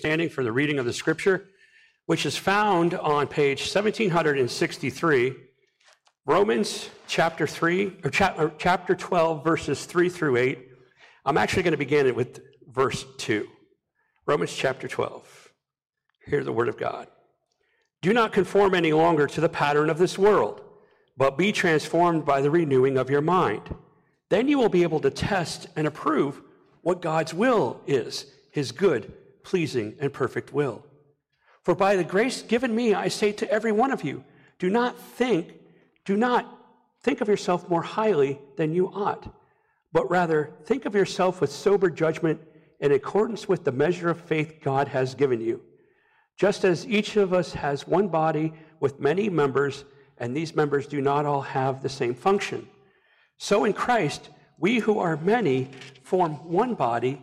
standing for the reading of the scripture, which is found on page 1763, Romans chapter 3, or, chapter 12, verses 3 through 8. I'm actually going to begin it with verse 2. Romans chapter 12. Hear the word of God. Do not conform any longer to the pattern of this world, but be transformed by the renewing of your mind. Then you will be able to test and approve what God's will is, his good, pleasing, and perfect will. For by the grace given me, I say to every one of you, do not think, do not think of yourself more highly than you ought, but rather think of yourself with sober judgment in accordance with the measure of faith God has given you. Just as each of us has one body with many members, and these members do not all have the same function. So in Christ, we who are many form one body,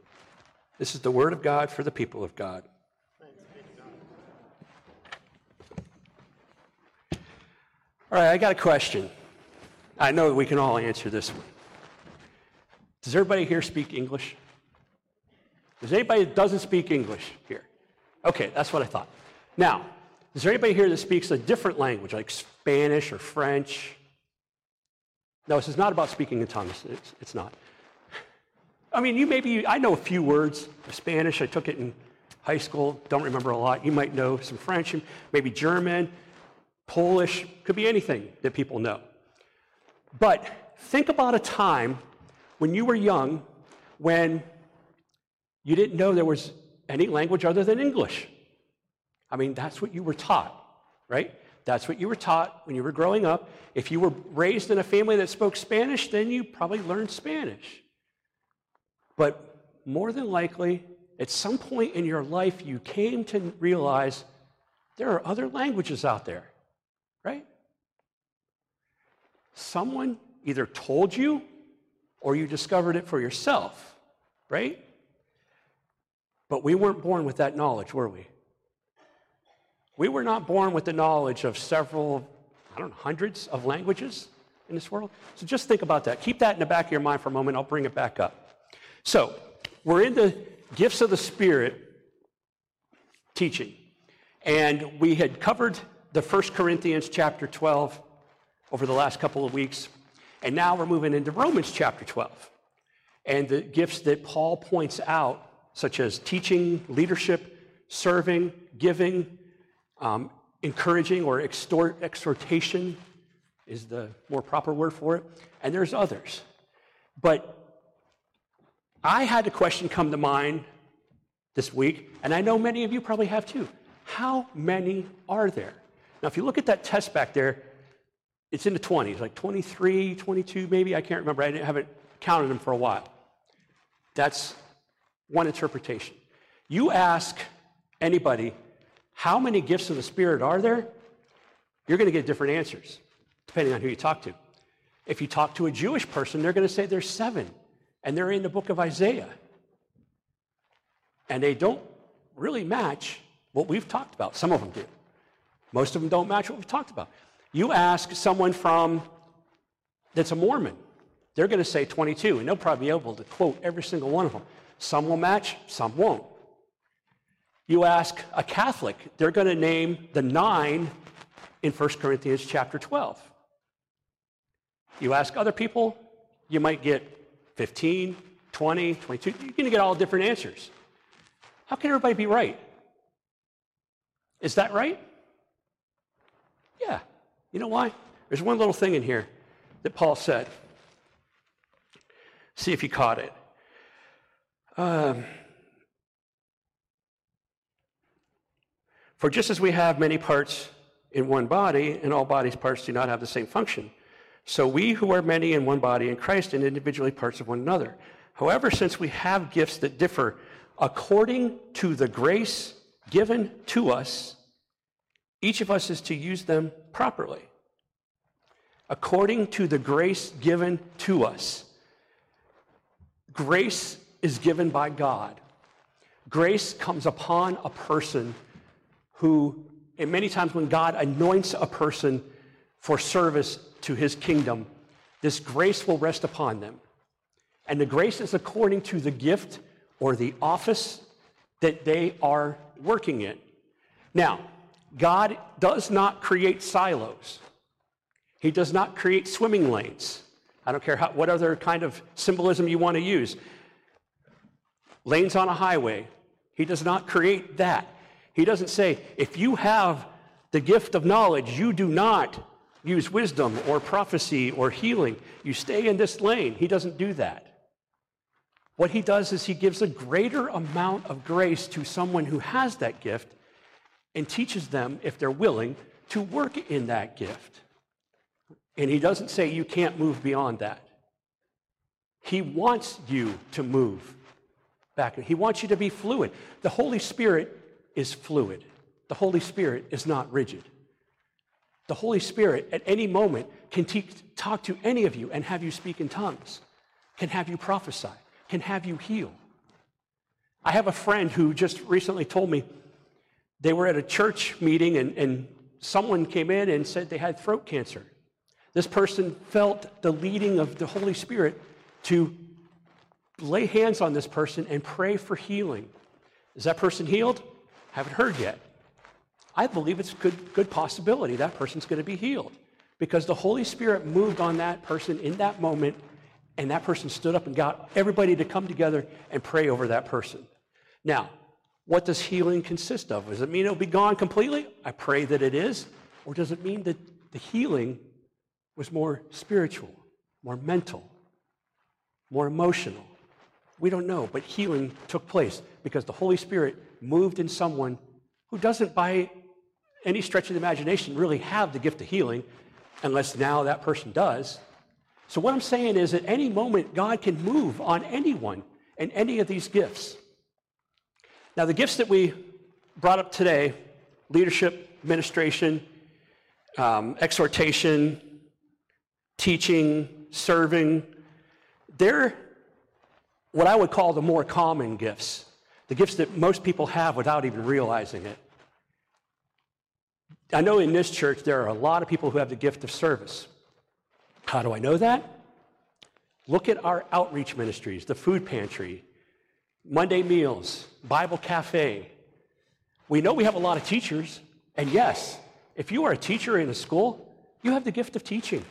This is the word of God for the people of God. All right, I got a question. I know we can all answer this one. Does everybody here speak English? Does anybody that doesn't speak English here? Okay, that's what I thought. Now, is there anybody here that speaks a different language, like Spanish or French? No, this is not about speaking in tongues. It's, it's not. I mean, you maybe, I know a few words of Spanish. I took it in high school, don't remember a lot. You might know some French, maybe German, Polish, could be anything that people know. But think about a time when you were young when you didn't know there was any language other than English. I mean, that's what you were taught, right? That's what you were taught when you were growing up. If you were raised in a family that spoke Spanish, then you probably learned Spanish. But more than likely, at some point in your life, you came to realize there are other languages out there, right? Someone either told you or you discovered it for yourself, right? But we weren't born with that knowledge, were we? We were not born with the knowledge of several, I don't know, hundreds of languages in this world. So just think about that. Keep that in the back of your mind for a moment. I'll bring it back up. So, we're in the gifts of the Spirit teaching. And we had covered the First Corinthians chapter 12 over the last couple of weeks. And now we're moving into Romans chapter 12 and the gifts that Paul points out such as teaching, leadership, serving, giving, um, encouraging, or extort, exhortation is the more proper word for it. And there's others. But I had a question come to mind this week, and I know many of you probably have too. How many are there? Now, if you look at that test back there, it's in the 20s, like 23, 22 maybe. I can't remember. I haven't counted them for a while. That's one interpretation. You ask anybody, how many gifts of the Spirit are there? You're going to get different answers, depending on who you talk to. If you talk to a Jewish person, they're going to say there's seven, and they're in the book of Isaiah. And they don't really match what we've talked about. Some of them do. Most of them don't match what we've talked about. You ask someone from that's a Mormon, they're going to say 22, and they'll probably be able to quote every single one of them. Some will match, some won't. You ask a Catholic, they're going to name the nine in 1 Corinthians chapter 12. You ask other people, you might get 15, 20, 22. You're going to get all different answers. How can everybody be right? Is that right? Yeah. You know why? There's one little thing in here that Paul said. See if you caught it. Um, for just as we have many parts in one body, and all bodies' parts do not have the same function, so we who are many in one body in Christ and individually parts of one another. However, since we have gifts that differ according to the grace given to us, each of us is to use them properly. According to the grace given to us. Grace is given by God. Grace comes upon a person who, and many times when God anoints a person for service to his kingdom, this grace will rest upon them. And the grace is according to the gift or the office that they are working in. Now, God does not create silos. He does not create swimming lanes. I don't care how, what other kind of symbolism you want to use. Lanes on a highway. He does not create that. He doesn't say, if you have the gift of knowledge, you do not use wisdom or prophecy or healing. You stay in this lane. He doesn't do that. What he does is he gives a greater amount of grace to someone who has that gift and teaches them, if they're willing, to work in that gift. And he doesn't say you can't move beyond that. He wants you to move back. He wants you to be fluid. The Holy Spirit is fluid. The Holy Spirit is not rigid. The Holy Spirit at any moment can te- talk to any of you and have you speak in tongues, can have you prophesy, can have you heal. I have a friend who just recently told me they were at a church meeting and, and someone came in and said they had throat cancer. This person felt the leading of the Holy Spirit to lay hands on this person and pray for healing. Is that person healed? Haven't heard yet. I believe it's a good, good possibility that person's going to be healed because the Holy Spirit moved on that person in that moment, and that person stood up and got everybody to come together and pray over that person. Now, what does healing consist of? Does it mean it'll be gone completely? I pray that it is. Or does it mean that the healing was more spiritual, more mental, more emotional? We don't know, but healing took place because the Holy Spirit moved in someone who doesn't, by any stretch of the imagination, really have the gift of healing, unless now that person does. So, what I'm saying is, at any moment, God can move on anyone and any of these gifts. Now, the gifts that we brought up today leadership, administration, um, exhortation, teaching, serving they're what I would call the more common gifts, the gifts that most people have without even realizing it. I know in this church there are a lot of people who have the gift of service. How do I know that? Look at our outreach ministries, the food pantry, Monday meals, Bible cafe. We know we have a lot of teachers, and yes, if you are a teacher in a school, you have the gift of teaching.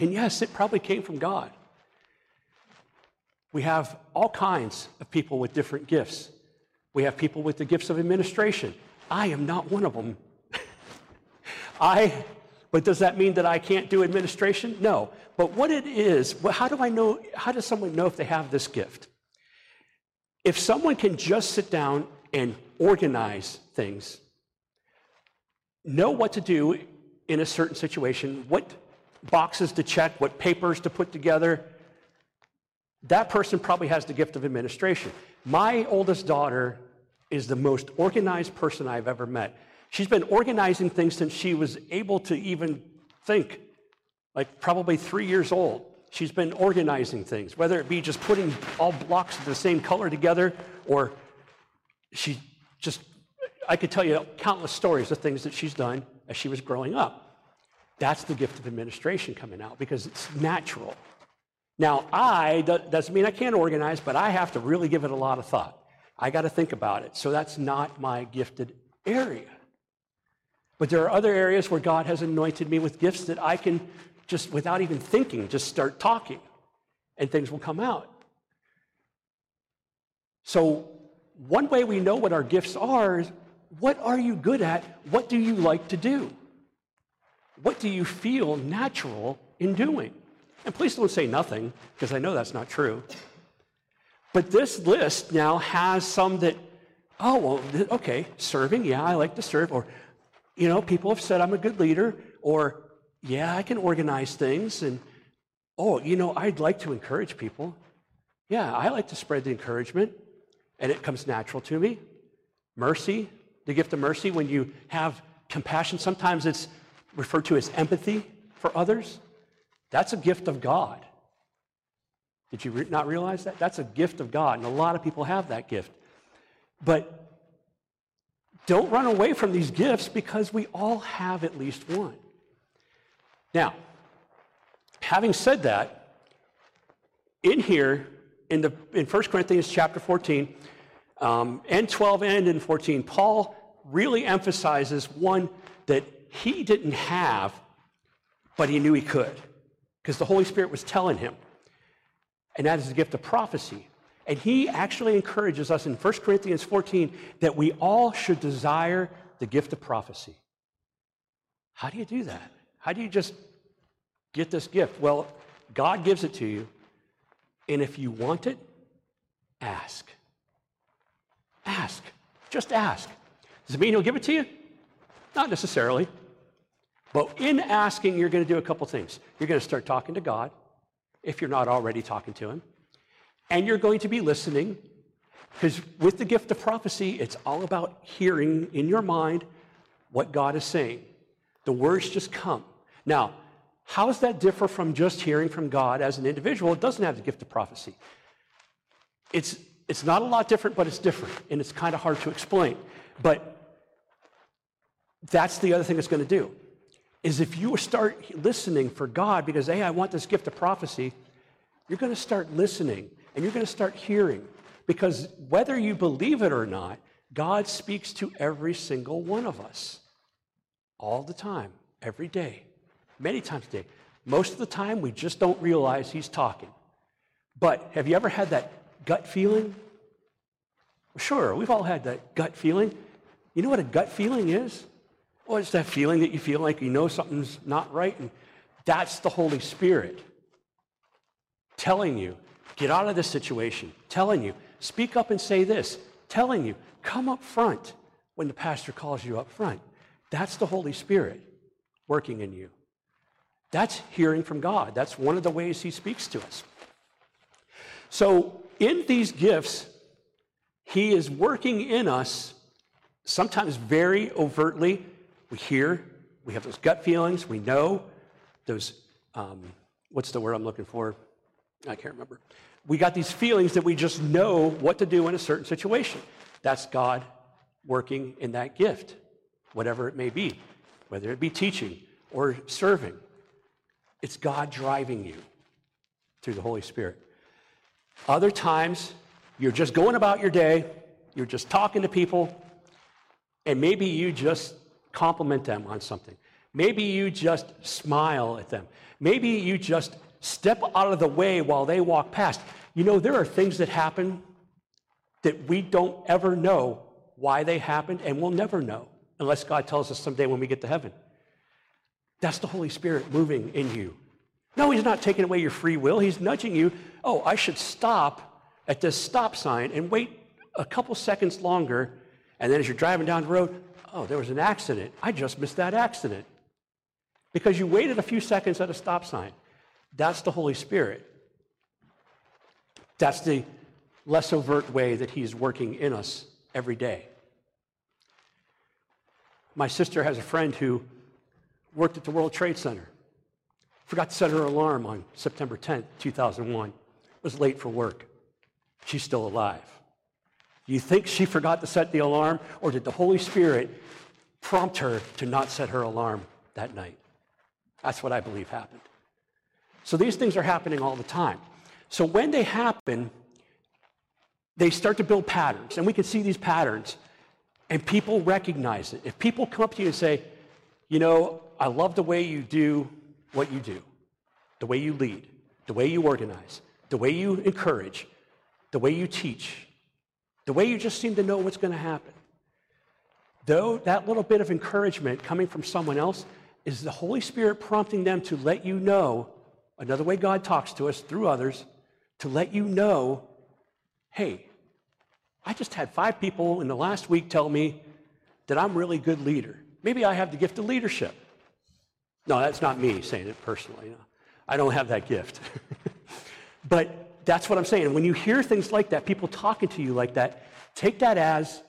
And yes, it probably came from God. We have all kinds of people with different gifts. We have people with the gifts of administration. I am not one of them. I, but does that mean that I can't do administration? No. But what it is, how do I know, how does someone know if they have this gift? If someone can just sit down and organize things, know what to do in a certain situation, what boxes to check, what papers to put together, that person probably has the gift of administration. My oldest daughter is the most organized person I've ever met. She's been organizing things since she was able to even think, like probably three years old. She's been organizing things, whether it be just putting all blocks of the same color together, or she just, I could tell you countless stories of things that she's done as she was growing up. That's the gift of administration coming out because it's natural. Now, I, doesn't mean I can't organize, but I have to really give it a lot of thought. I got to think about it. So that's not my gifted area. But there are other areas where God has anointed me with gifts that I can just, without even thinking, just start talking and things will come out. So, one way we know what our gifts are is what are you good at? What do you like to do? What do you feel natural in doing? And please don't say nothing, because I know that's not true. But this list now has some that, oh, well, okay, serving, yeah, I like to serve. Or, you know, people have said I'm a good leader. Or, yeah, I can organize things. And, oh, you know, I'd like to encourage people. Yeah, I like to spread the encouragement, and it comes natural to me. Mercy, the gift of mercy, when you have compassion, sometimes it's referred to as empathy for others. That's a gift of God. Did you re- not realize that? That's a gift of God, and a lot of people have that gift. But don't run away from these gifts because we all have at least one. Now, having said that, in here, in, the, in 1 Corinthians chapter 14, um, and 12 and in 14, Paul really emphasizes one that he didn't have, but he knew he could, because the Holy Spirit was telling him. And that is the gift of prophecy. And he actually encourages us in 1 Corinthians 14 that we all should desire the gift of prophecy. How do you do that? How do you just get this gift? Well, God gives it to you. And if you want it, ask. Ask. Just ask. Does it mean he'll give it to you? Not necessarily. But in asking, you're going to do a couple things. You're going to start talking to God, if you're not already talking to him. And you're going to be listening, because with the gift of prophecy, it's all about hearing in your mind what God is saying. The words just come. Now, how does that differ from just hearing from God as an individual? It doesn't have the gift of prophecy. It's, it's not a lot different, but it's different, and it's kind of hard to explain. But that's the other thing it's going to do is if you start listening for God because, hey, I want this gift of prophecy, you're going to start listening and you're going to start hearing. Because whether you believe it or not, God speaks to every single one of us all the time, every day, many times a day. Most of the time, we just don't realize He's talking. But have you ever had that gut feeling? Sure, we've all had that gut feeling. You know what a gut feeling is? Well, it's that feeling that you feel like you know something's not right, and that's the Holy Spirit telling you Get out of this situation. Telling you, speak up and say this. Telling you, come up front when the pastor calls you up front. That's the Holy Spirit working in you. That's hearing from God. That's one of the ways He speaks to us. So, in these gifts, He is working in us, sometimes very overtly. We hear, we have those gut feelings, we know those, um, what's the word I'm looking for? I can't remember we got these feelings that we just know what to do in a certain situation. That's God working in that gift, whatever it may be, whether it be teaching or serving. It's God driving you through the Holy Spirit. Other times, you're just going about your day, you're just talking to people, and maybe you just compliment them on something. Maybe you just smile at them. Maybe you just step out of the way while they walk past. You know, there are things that happen that we don't ever know why they happened, and we'll never know unless God tells us someday when we get to heaven. That's the Holy Spirit moving in you. No, He's not taking away your free will. He's nudging you. Oh, I should stop at this stop sign and wait a couple seconds longer. And then as you're driving down the road, oh, there was an accident. I just missed that accident. Because you waited a few seconds at a stop sign. That's the Holy Spirit. That's the less overt way that He's working in us every day. My sister has a friend who worked at the World Trade Center. Forgot to set her alarm on September 10th, 2001. Was late for work. She's still alive. Do you think she forgot to set the alarm, or did the Holy Spirit prompt her to not set her alarm that night? That's what I believe happened. So these things are happening all the time. So when they happen, they start to build patterns, and we can see these patterns, and people recognize it. If people come up to you and say, you know, I love the way you do what you do, the way you lead, the way you organize, the way you encourage, the way you teach, the way you just seem to know what's going to happen. Though that little bit of encouragement coming from someone else is the Holy Spirit prompting them to let you know another way God talks to us through others to let you know hey, I just had five people in the last week tell me that I'm really good leader. Maybe I have the gift of leadership. No, that's not me saying it personally. No. I don't have that gift. but that's what I'm saying. When you hear things like that, people talking to you like that, take that as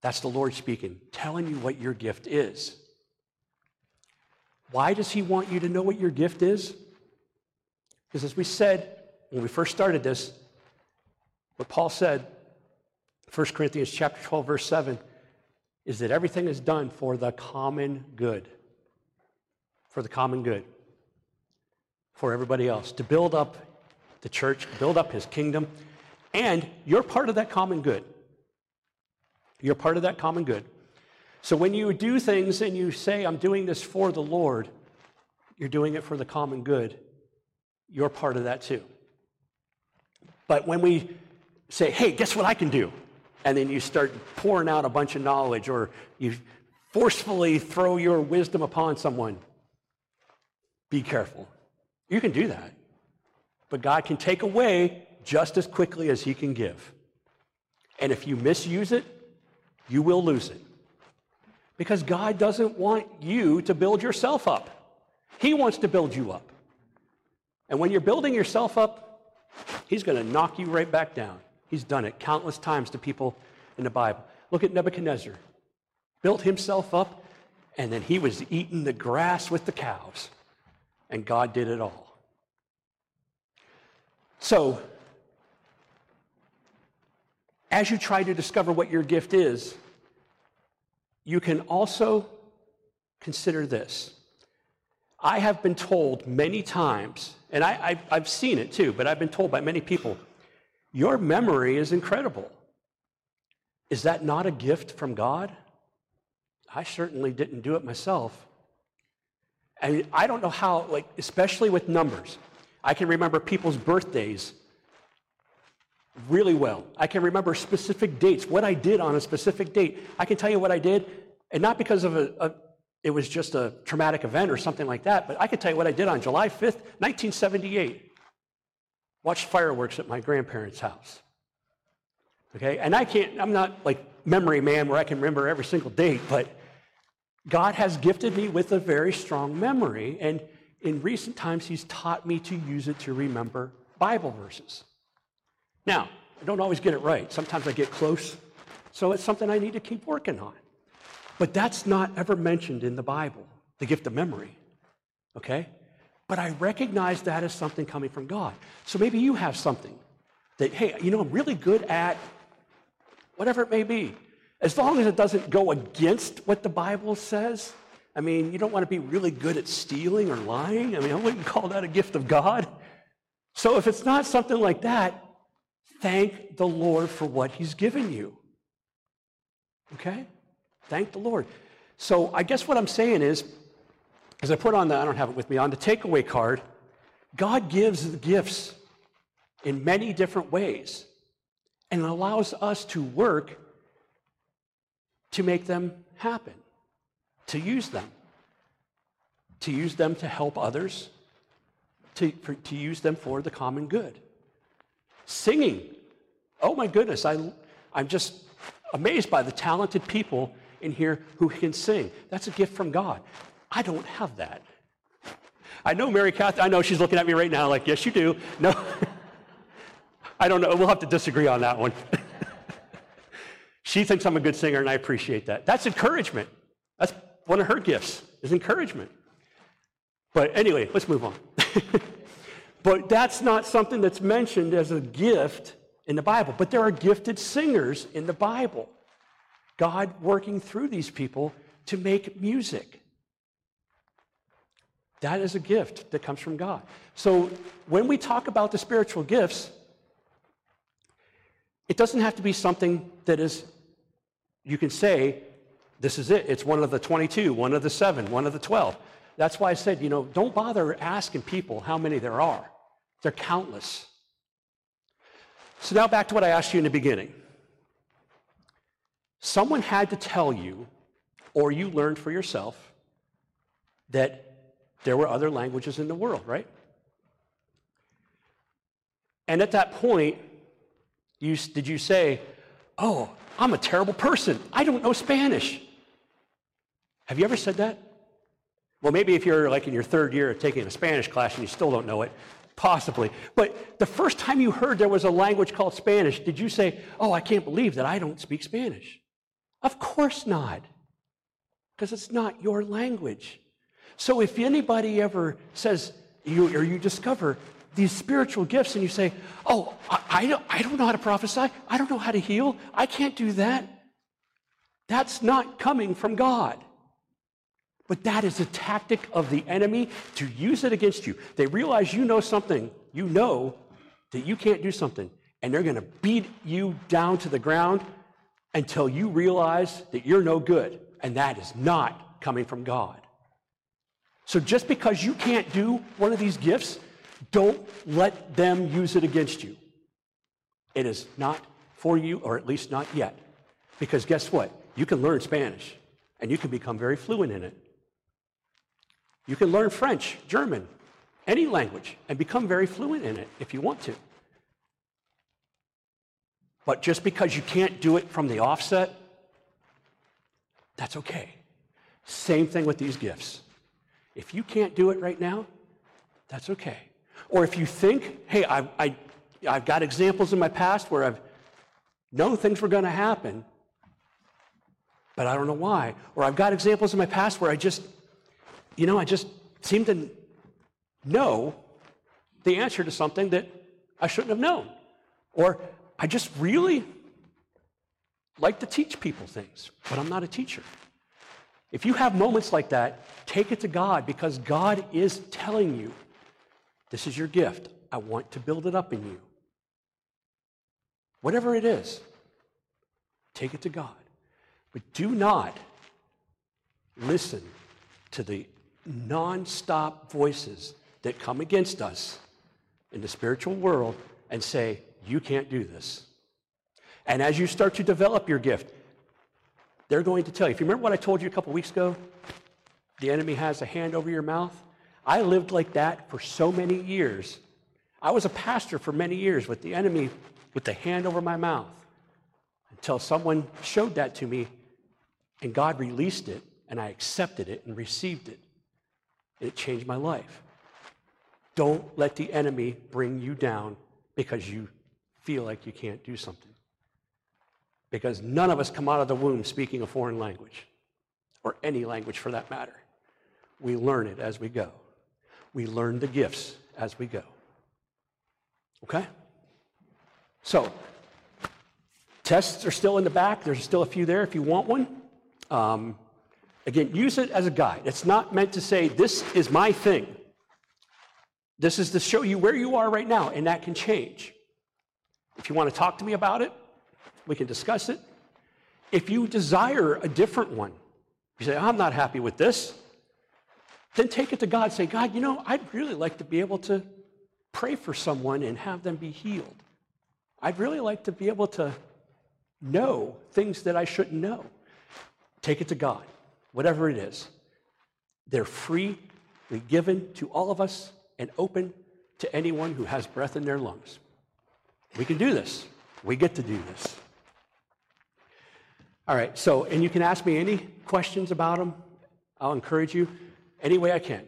That's the Lord speaking, telling you what your gift is. Why does He want you to know what your gift is? Because as we said when we first started this, what Paul said, 1 Corinthians chapter 12, verse 7, is that everything is done for the common good. For the common good. For everybody else. To build up the church, build up his kingdom. And you're part of that common good. You're part of that common good. So when you do things and you say, I'm doing this for the Lord, you're doing it for the common good. You're part of that too. But when we say, hey, guess what I can do? And then you start pouring out a bunch of knowledge or you forcefully throw your wisdom upon someone, be careful. You can do that. But God can take away just as quickly as He can give. And if you misuse it, you will lose it. Because God doesn't want you to build yourself up, He wants to build you up. And when you're building yourself up, He's going to knock you right back down. He's done it countless times to people in the Bible. Look at Nebuchadnezzar. Built himself up, and then he was eating the grass with the cows. And God did it all. So, as you try to discover what your gift is, you can also consider this. I have been told many times, and I, have seen it too, but I've been told by many people, your memory is incredible. Is that not a gift from God? I certainly didn't do it myself. And I don't know how, like, especially with numbers. I can remember people's birthdays really well. I can remember specific dates, what I did on a specific date. I can tell you what I did, and not because of a, a it was just a traumatic event or something like that, but I can tell you what I did on July 5th, 1978. Watched fireworks at my grandparents' house. Okay, and I can't, I'm not like memory man where I can remember every single date, but God has gifted me with a very strong memory, and in recent times, He's taught me to use it to remember Bible verses. Now, I don't always get it right. Sometimes I get close, so it's something I need to keep working on. But that's not ever mentioned in the Bible, the gift of memory. Okay? But I recognize that as something coming from God. So maybe you have something that, hey, you know, I'm really good at whatever it may be. As long as it doesn't go against what the Bible says. I mean, you don't want to be really good at stealing or lying. I mean, I wouldn't call that a gift of God. So if it's not something like that, thank the Lord for what He's given you. Okay? Thank the Lord. So I guess what I'm saying is, as I put on the, I don't have it with me, on the takeaway card, God gives the gifts in many different ways and allows us to work to make them happen, to use them, to use them to help others, to, for, to use them for the common good. Singing. Oh my goodness, I, I'm just amazed by the talented people in here who can sing. That's a gift from God. I don't have that. I know Mary Kath, I know she's looking at me right now like, yes, you do. No, I don't know. We'll have to disagree on that one. she thinks I'm a good singer, and I appreciate that. That's encouragement. That's one of her gifts, is encouragement. But anyway, let's move on. but that's not something that's mentioned as a gift in the Bible. But there are gifted singers in the Bible. God working through these people to make music. That is a gift that comes from God. So when we talk about the spiritual gifts, it doesn't have to be something that is, you can say, this is it. It's one of the 22, one of the seven, one of the 12. That's why I said, you know, don't bother asking people how many there are. They're countless. So now back to what I asked you in the beginning. Someone had to tell you, or you learned for yourself, that there were other languages in the world, right? And at that point, you, did you say, Oh, I'm a terrible person. I don't know Spanish. Have you ever said that? Well, maybe if you're like in your third year of taking a Spanish class and you still don't know it, possibly. But the first time you heard there was a language called Spanish, did you say, Oh, I can't believe that I don't speak Spanish? Of course not, because it's not your language. So if anybody ever says, you, or you discover these spiritual gifts and you say, Oh, I, I, don't, I don't know how to prophesy. I don't know how to heal. I can't do that. That's not coming from God. But that is a tactic of the enemy to use it against you. They realize you know something, you know that you can't do something, and they're going to beat you down to the ground until you realize that you're no good. And that is not coming from God. So just because you can't do one of these gifts, don't let them use it against you. It is not for you, or at least not yet. Because guess what? You can learn Spanish and you can become very fluent in it. You can learn French, German, any language, and become very fluent in it if you want to. But just because you can't do it from the offset, that's okay. Same thing with these gifts. If you can't do it right now, that's okay. Or if you think, hey, I, I, I've got examples in my past where I've known things were going to happen, but I don't know why. Or I've got examples in my past where I just, you know, I just seem to know the answer to something that I shouldn't have known. Or I just really like to teach people things, but I'm not a teacher. If you have moments like that, take it to God because God is telling you, this is your gift. I want to build it up in you. Whatever it is, take it to God. But do not listen to the nonstop voices that come against us in the spiritual world and say, You can't do this. And as you start to develop your gift, they're going to tell you. If you remember what I told you a couple weeks ago, the enemy has a hand over your mouth. I lived like that for so many years. I was a pastor for many years with the enemy with the hand over my mouth until someone showed that to me and God released it and I accepted it and received it. It changed my life. Don't let the enemy bring you down because you feel like you can't do something because none of us come out of the womb speaking a foreign language, or any language for that matter. We learn it as we go. We learn the gifts as we go. Okay? So, tests are still in the back. There's still a few there if you want one. Um, again, use it as a guide. It's not meant to say, this is my thing. This is to show you where you are right now, and that can change. If you want to talk to me about it, we can discuss it. If you desire a different one, you say, I'm not happy with this, then take it to God. Say, God, you know, I'd really like to be able to pray for someone and have them be healed. I'd really like to be able to know things that I shouldn't know. Take it to God, whatever it is. They're freely given to all of us and open to anyone who has breath in their lungs. We can do this. We get to do this. All right, so, and you can ask me any questions about them. I'll encourage you any way I can.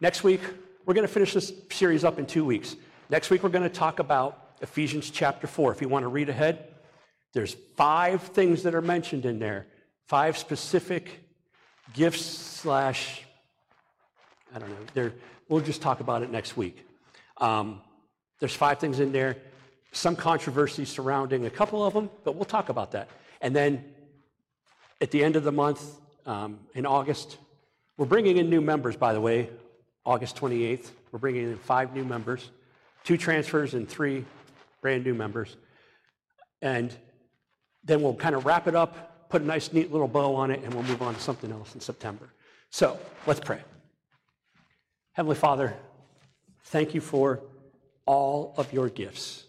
Next week, we're going to finish this series up in two weeks. Next week, we're going to talk about Ephesians chapter 4. If you want to read ahead, there's five things that are mentioned in there, five specific gifts slash, I don't know, we'll just talk about it next week. Um, there's five things in there, some controversy surrounding a couple of them, but we'll talk about that. And then at the end of the month, um, in August, we're bringing in new members, by the way, August 28th. We're bringing in five new members, two transfers and three brand new members. And then we'll kind of wrap it put a nice, neat little bow on it, and we'll move on to something else in September. So let's pray. Heavenly Father, thank you for all of your gifts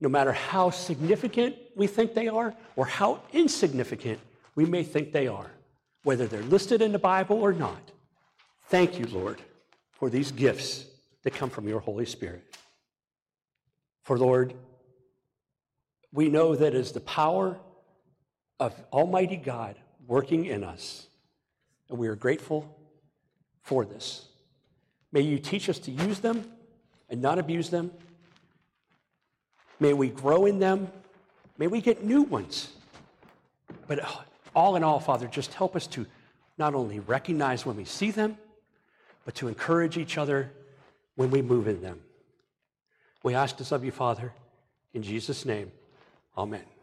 no matter how significant we think they are or how insignificant we may think they are, whether they're listed in the Bible or not. Thank you, Lord, for these gifts that come from your Holy Spirit. For, Lord, we know that is the power of Almighty God working in us, and we are grateful for this. May you teach us to use them and not abuse them. May we grow in them. May we get new ones. but uh, all in all, Father, just help us to not only recognize when we see them, but to encourage each other when we move in them. We ask this of you, Father, in Jesus' name. Amen.